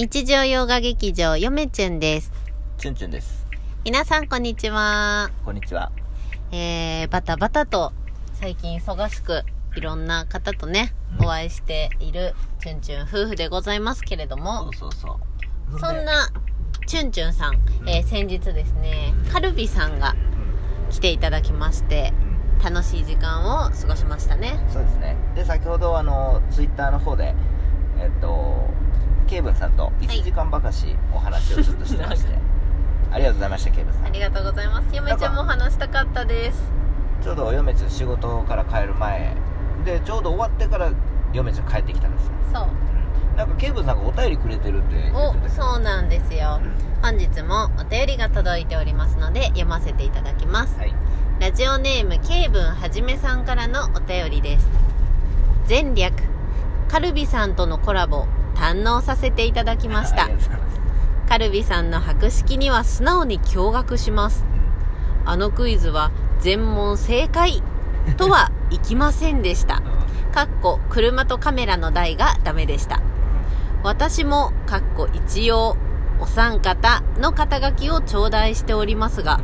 日常洋画劇場よめちゅんです。チュンチュンです。皆さんこんにちは。こんにちは。えー、バタバタと最近忙しくいろんな方とね、うんお会いしているチュンチュン夫婦でございますけれどそもう、そうそう。そんなチュンチュンさん、えー先日ですね、カルビさんが来ていただきまして、うん、楽しい時間を過ごしましたね。そうですね。で、先ほど、あの、ツイッターの方で、えっと、ケイブンさんと1時間ばかしお話をちょっとしてまして、ありがとうございました、ケイブンさん。ありがとうございます。よめちゃんも話したかったです。ちょうど嫁ちゃん仕事から帰る前、で、ちょうど終わってから嫁ちゃん帰ってきたんですよ。そう。うんなんかケイブンさんがお便りくれてるって言ってたおそうなんですよ本日もお便りが届いておりますので読ませていただきますはい。ラジオネームケイブンはじめさんからのお便りです前略カルビさんとのコラボ堪能させていただきました。カルビさんの博識には素直に驚愕します。あのクイズは全問正解とはいきませんでした。かっこ車とカメラの台がダメでした。私もかっこ一応お三方の肩書きを頂戴しておりますが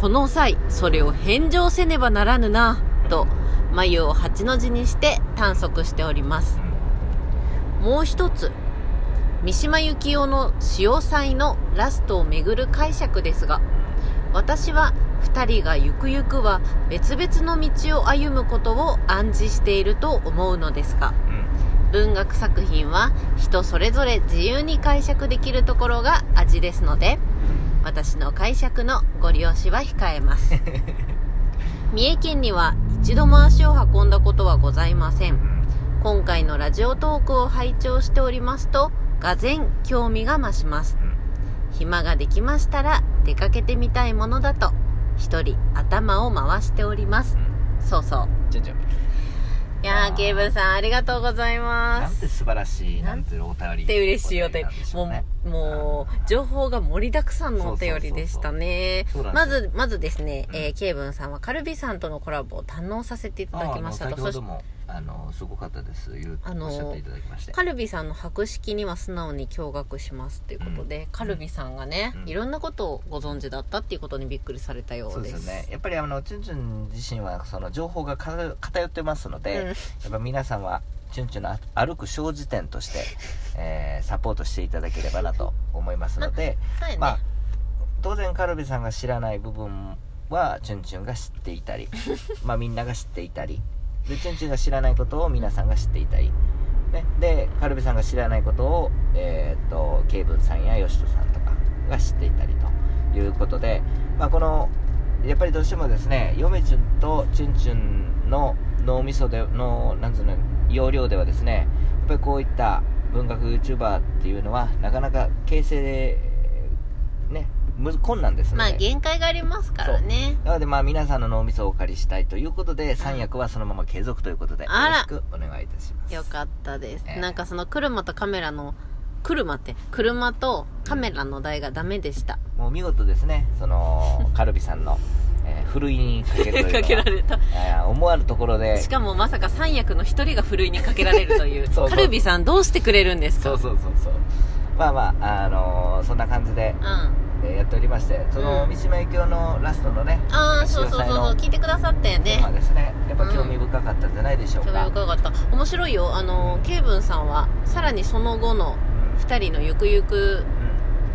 この際それを返上せねばならぬなと眉を八の字にして短足しておりますもう一つ三島由紀夫の潮祭のラストをめぐる解釈ですが私は二人がゆくゆくは別々の道を歩むことを暗示していると思うのですがうん。文学作品は人それぞれ自由に解釈できるところが味ですので私の解釈のご利用しは控えます。三重県には一度も足を運んだことはございません今回のラジオトークを拝聴しておりますとがぜん興味が増します暇ができましたら出かけてみたいものだと一人頭を回しておりますそうそう。いやーケイブンさんありがとうございますなんて素晴らしい、なんていうお便り。って嬉しいお便り。もょうもう、情報が盛りだくさんのお便りでしたね。まず、まずですね、うんえー、ケイブンさんはカルビさんとのコラボを堪能させていただきましたと。そしああのすごかったです。言うあのおっしゃっていただきまして。カルビさんの博識には素直に驚愕しますっていうことで、カルビさんがね、うん。いろんなことをご存知だったっていうことにびっくりされたよそううで。ですすよね。やっぱりあのチュンチュン自身はその情報がか偏ってますので、うん。やっぱ皆さんはチュンチュンの歩く小辞典として、えーサポートしていただければなと思いますので、そうやね。まあ当然カルビさんが知らない部分はチュンチュンが知っていたり まあみんなが知っていたりでチュンチュンが知らないことを皆さんが知っていたり、ね、でカルビさんが知らないことをえーっとケイブンさんやヨシトさんとかが知っていたりということで、まあ、このやっぱりどうしてもですねヨメチュンとチュンチュンの脳みそでのなんつうの容量ではですねやっぱりこういった文学 YouTuber っていうのはなかなか形成でむず困難ですまあ限界がありますからね。なのでまあ皆さんの脳みそをお借りしたいということで、三役はそのまま継続ということでよろしくお願いいたします。よかったです。ええ。なんかその車とカメラの、車って、車とカメラの台がダメでした。もう見事ですね。その カルビさんの、えーふるいにかけるといかけられた。えー思わぬところで。しかもまさか三役の一人がふるいにかけられるという。そうそう。カルビさんどうしてくれるんですか？そうそうそうそう。まあまああのーそんな感じで、うん。あえーやっておりましてそのうん。三島由紀夫のラストのねあー、そうそうそうそう、聞いてくださったよねですね。やっぱ興味深かったんじゃないでしょう興味か、深かった。面白いよ。あの、ケイブンさん。は、さらにその後の二人のゆくゆく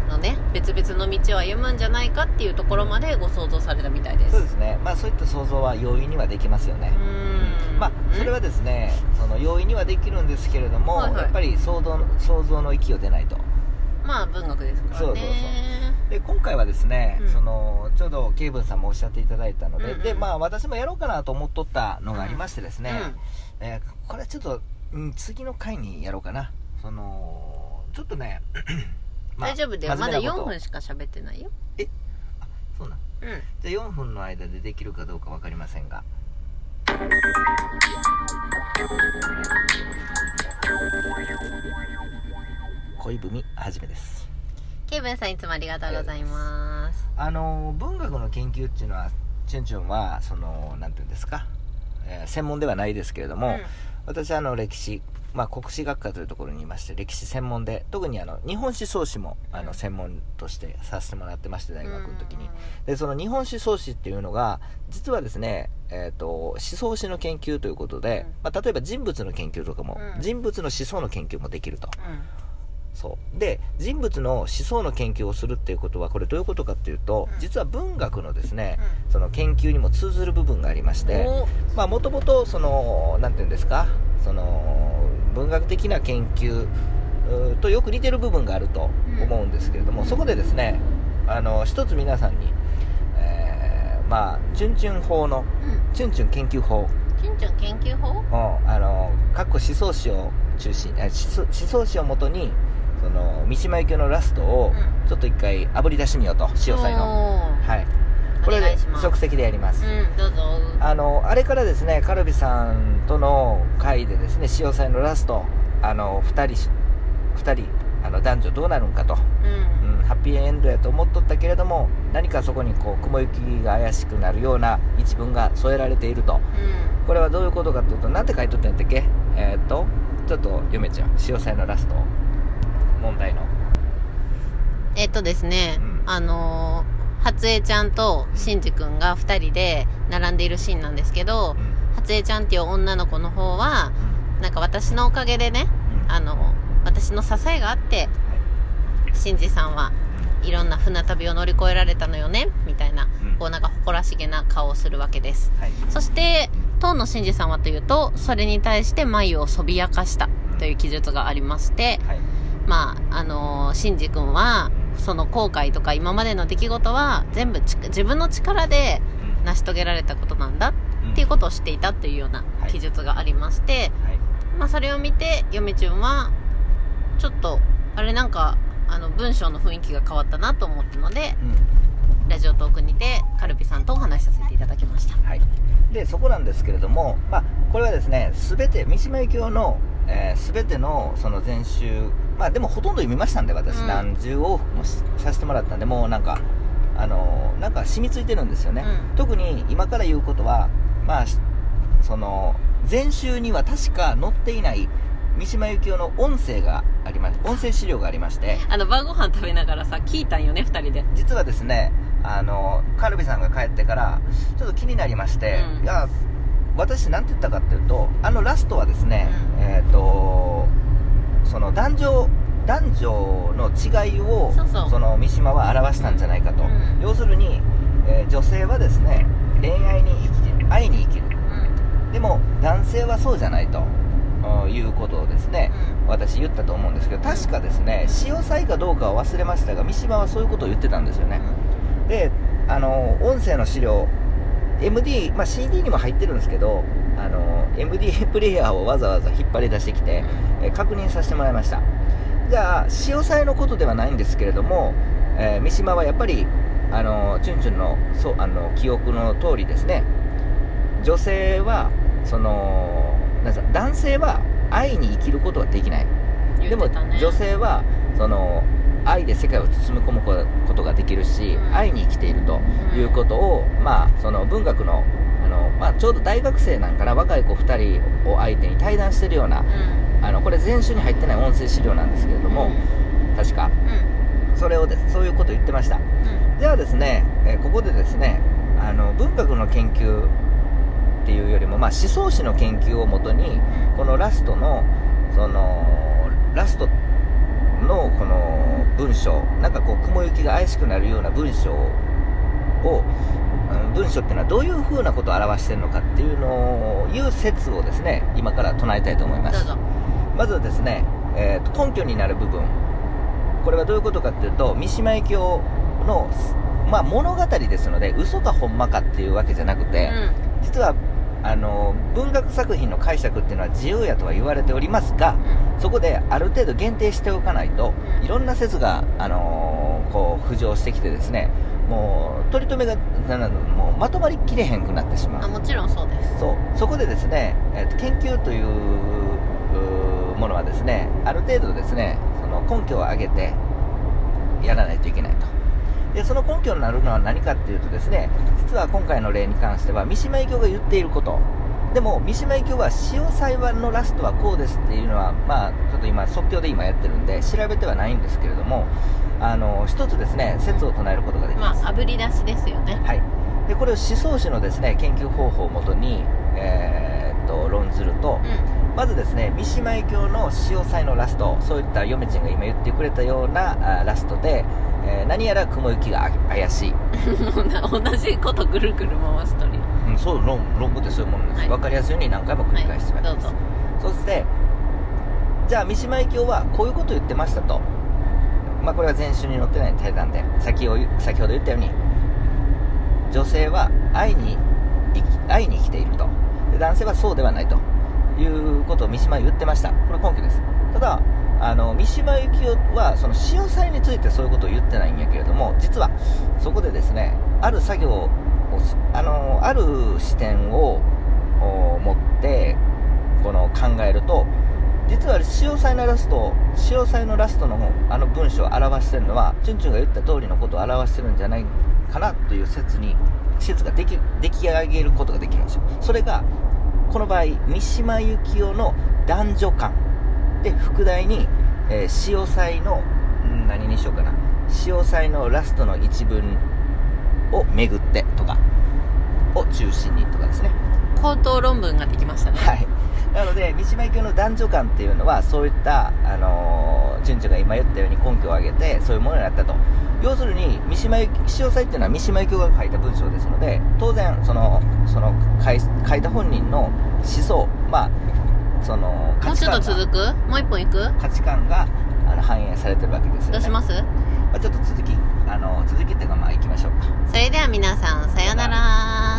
うん。のね、別々の道を歩むん。じゃないかっていうところまでご想像されたみたいです。そうですねまあそういった想像は容易にはできますよね、うーん。まあ、それはですねその容易にはできるん。ですけれども、はいはいやっぱり想像の想像の域を出ないとまあ文学ですからね。そうそうで今回はですね、うん。そのちょうどケイブンさんもおっしゃっていただいたので、うんうんでまあ私もやろうかなと思っとったのがありましてですね、えーこれはちょっと、うん、次の回にやろうかな。そのちょっとね、まあ大丈夫だよ。まだ4真面目なこと。分しか喋ってないよ。そうなん？うん。じゃあ4分の間でできるかどうか分かりませんが。恋文はじめですケイブンさんいつもありがとうございます。あの文学の研究っていうのはチュンチュンはそのなんていうんですか、えー専門ではないですけれども、私はあの歴史、まあ、国史学科というところにいまして歴史専門で特にあの日本史創始もあの専門としてさせてもらってまして大学の時に。でその日本史創始っていうのが実はですね、えーと、思想史の研究ということで、まあ、例えば人物の研究とかも、人物の思想の研究もできると。そう。で人物の思想の研究をするっていうことはこれどういうことかっていうと、実は文学のですね、その研究にも通ずる部分がありましてもともとその何て言うんですかその文学的な研究とよく似てる部分があると思うんですけれども、そこでですねあの一つ皆さんに、えー、まあチュンチュン法の、チュンチュン研究法。チュンチュン研究法？あの各思想史を中心思想史をもとにその三島由紀夫のラストをちょっと一回あぶり出してみようと潮祭の。はい。これで即席でやります、うん、どうぞ。あのあれからですねカルビさんとの会でですね潮祭のラストあの2人2人あの男女どうなるんかと、うん、うん、ハッピーエンドやと思っとったけれども何かそこにこう雲行きが怪しくなるような一文が添えられていると、うん、これはどういうことかというと何て書いとったんやったっけ？えー、っとちょっと読めちゃう。潮祭のラスト問題の。えっとですね、うん、あのー、初江ちゃんとしんじ君が2人で並んでいるシーンなんですけど、うん、初江ちゃんっていう女の子の方は、うん、なんか私のおかげでね、あの私の支えがあってしんじさんはいろんな船旅を乗り越えられたのよねみたいな、こうなんか誇らしげな顔をするわけです、はい、そして当のしんじさんはというとそれに対して眉をそびやかしたという記述がありまして、はいまあ、あのー、シンジ君は、その後悔とか今までの出来事は全部自分の力で成し遂げられたことなんだっていうことを知っていたっていうような記述がありまして、はい。はい、まあ、それを見て嫁ちゅんはちょっとあれなんかあの文章の雰囲気が変わったなと思ったので、うん、ラジオトークにてカルピさんとお話しさせていただきました、はい、でそこなんですけれども、まあ、これはですね全て三島由紀夫の、えー、全てのその前週まあでもほとんど読みましたんで私、うん、何十往復もさせてもらったんでもうなんかあのなんか染みついてるんですよね、うん、特に今から言うことはまあその前週には確か載っていない三島由紀夫の音声があります音声資料がありまして あの晩ご飯食べながらさ聞いたんよね2人で。実はですねあのカルビさんが帰ってからちょっと気になりまして、うん、いや私何て言ったかっていうとあのラストはですね、うん、えっ、ー、とその男女男女の違いをその三島は表したんじゃないかと、うん、要するに、えー、女性はですね恋愛に生きて愛に生きる、うん、でも男性はそうじゃないということをですね、うん、私言ったと思うんですけど確かですね潮騒かどうかは忘れましたが三島はそういうことを言ってたんですよね、であの音声の資料 MD、まあ、CD にも入ってるんですけどあの MD プレイヤーをわざわざ引っ張り出してきて、え確認させてもらいました。じゃあ潮騒のことではないんですけれども、えー、三島はやっぱりあのチュンチュンのそうあの記憶の通りですね。女性はそのなん男性は愛に生きることはできない、ね、でも女性はその愛で世界を包み込むことができるし、うん、愛に生きているということを、うん、まあ、その文学のあの、まあ、ちょうど大学生なんかな若い子2人を相手に対談してるような、うん、あのこれ全種に入ってない音声資料なんですけれども、確か、それをでそういうこと言ってました、じゃあですね、えここでですねあの文学の研究っていうよりも、まあ、思想史の研究をもとにこのラストのそのラストのこの文章なんかこう雲行きが怪しくなるような文章を文章っていうのはどういうふうなことを表しているのかっていうのをいう説をですね今から唱えたいと思います。まずはですね、えー、と根拠になる部分。これはどういうことかっていうと三島由紀夫の、まあ、物語ですので嘘かほんまかっていうわけじゃなくて、うん、実はあの文学作品の解釈っていうのは自由やとは言われておりますが、うん、そこである程度限定しておかないと、うん、いろんな説が、あのー、こう浮上してきてですねもう取り留めがなもうまとまりきれへんくなってしまう。あもちろんそうです。そう。そこでですね、えーと、研究というものはですねある程度ですねその根拠を挙げてやらないといけないと。でその根拠になるのは何かっていうとですね実は今回の例に関しては三島由紀夫が言っていること。でも三島由紀夫は潮祭のラストはこうですっていうのはまあちょっと今即興で今やってるんで調べてはないんですけれどもあの一つですね説を唱えることができます、まああぶり出しですよね。はい、でこれを思想史のですね研究方法をもとに、えーっと論ずると、うまずですね三島由紀夫の潮祭のラストそういった嫁ちんが今言ってくれたようなあラストで、えー何やら雲行きがあ怪しい、ん 同じことぐるぐる回しとるようん、そう論論文ってそういうものです、はい。分かりやすいように何回も繰り返してはい。どうぞ。そしてじゃあ三島由紀夫はこういうことを言ってましたとまあこれは前週に載ってない対談で先を先ほど言ったように女性は愛に生き愛に生きていると。で男性はそうではないと。いうことを三島は言ってました。これ根拠です。ただあの三島由紀夫はその潮祭についてそういうことを言ってないんやけれども実はそこでですねある作業をあのある視点を持ってこの考えると実は潮祭のラスト潮祭のラストの方あの文章を表してるのはチュンチュンが言った通りのことを表してるんじゃないかなという説に説ができ出来上げることができるんですよ。それがこの場合三島由紀夫の男女観で副題に、えー潮祭のん何にしようかな。潮祭のラストの一文を巡ってとかを中心にとかですね。口頭論文ができましたね。はいなので三島由紀夫の男女観っていうのはそういったあのー、順序が今言ったように根拠を挙げてそういうものになったと。要するに三島由紀潮祭っていうのは三島由紀夫が書いた文章ですので当然そのその書い書いた本人の思想まあそのもうちょっと続く？もう一本いく？価値観があの反映されてるわけですよね。どうします？まあ、ちょっと続きあの続きっていうかまあ行きましょうか。それでは皆さんさようなら